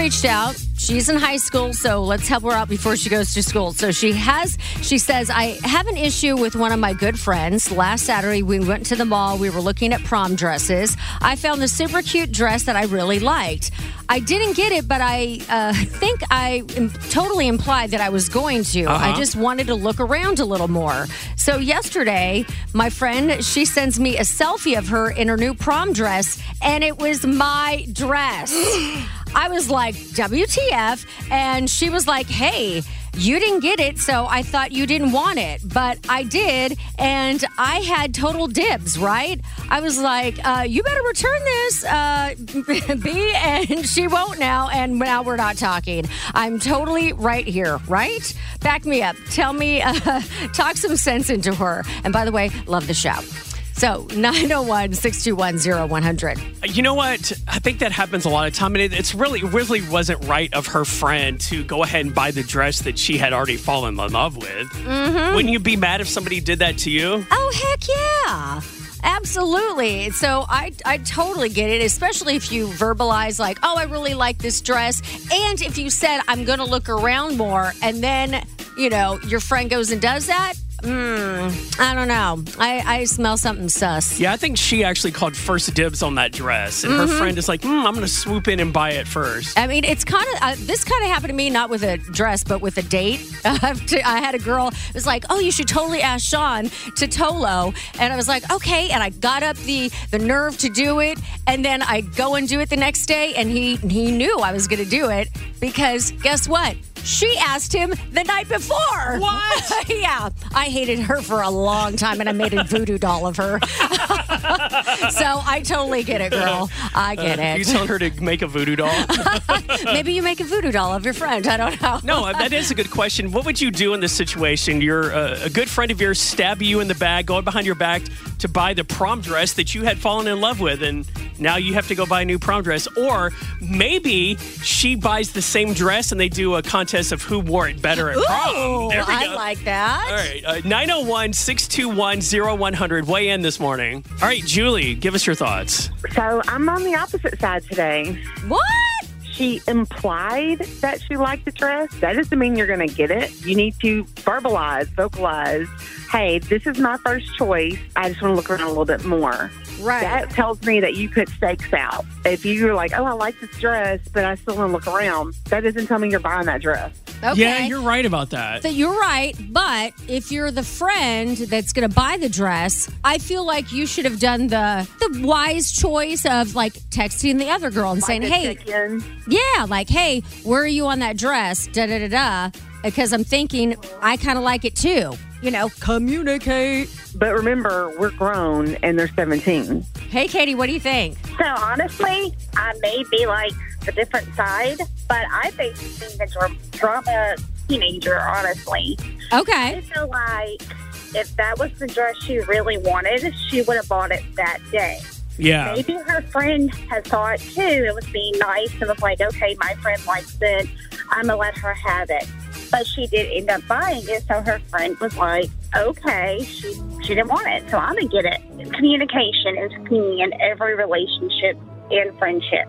Reached out. She's in high school, so let's help her out before she goes to school. So she has, she says, I have an issue with one of my good friends. Last Saturday, we went to the mall. We were looking at prom dresses. I found the super cute dress that I really liked. I didn't get it, but I uh, think I im- totally implied that I was going to. I just wanted to look around a little more. So yesterday, my friend, she sends me a selfie of her in her new prom dress, and it was my dress. I was like, WTF? And she was like, hey, you didn't get it, so I thought you didn't want it. But I did, and I had total dibs, right? I was like, uh, you better return this, uh, B, and she won't now, and now we're not talking. I'm totally right here, right? Back me up. Tell me, uh, talk some sense into her. And by the way, love the show. So 901 621 0100. You know what? I think that happens a lot of time, and it, it's really really wasn't right of her friend to go ahead and buy the dress that she had already fallen in love with. Mm-hmm. Wouldn't you be mad if somebody did that to you? Oh, heck yeah. Absolutely. So I I totally get it, especially if you verbalize like, "Oh, I really like this dress." And if you said, "I'm going to look around more," and then, you know, your friend goes and does that, mm, I don't know. I I smell something sus. Yeah, I think she actually called first dibs on that dress, and her friend is like, mm, "I'm going to swoop in and buy it first. I mean, it's kind of uh, this kind of happened to me, not with a dress, but with a date. I had a girl it was like, "Oh, you should totally ask Sean to Tolo," and I was like, "Okay," and I got up the the nerve to do it, and then I go and do it the next day, and he he knew I was going to do it because guess what? She asked him the night before. What? yeah, I hated her for a long time, and I made a voodoo doll of her. so I totally get it, girl. I get it. You telling her to make a voodoo doll? Maybe you make a voodoo doll of your friend. I don't know. No, uh, that is a good question. What would you do in this situation? You're uh, a good friend of yours stab you in the back, going behind your back to buy the prom dress that you had fallen in love with, and now you have to go buy a new prom dress. Or maybe she buys the same dress and they do a contest of who wore it better at prom. There we I like that. All right, uh, 901 621 0100. Weigh in this morning. All right, Julie, give us your thoughts. So I'm on the opposite side today. What? She implied that she liked the dress. That doesn't mean you're going to get it. You need to verbalize, vocalize, hey, this is my first choice. I just want to look around a little bit more. Right. That tells me that you put stakes out. If you're like, oh, I like this dress, but I still want to look around, that doesn't tell me you're buying that dress. Okay. Yeah, you're right about that. That you're right, but if you're the friend that's going to buy the dress, I feel like you should have done the the wise choice of like texting the other girl and saying, "Hey, check-in. yeah, like, hey, where are you on that dress?" Da da da da. Because I'm thinking I kind of like it too. You know, communicate. But remember, we're grown and they're 17. Hey, Katie, what do you think? So honestly, I may be like the different side, but I basically think the dra- drama teenager. Honestly, Okay. I feel like if that was the dress she really wanted, she would have bought it that day. Yeah. Maybe her friend had thought too it was being nice and was like, okay, my friend likes it, I'm gonna let her have it. But she did end up buying it, so her friend was like, okay, she she didn't want it, so I'm gonna get it. Communication is key in every relationship and friendship.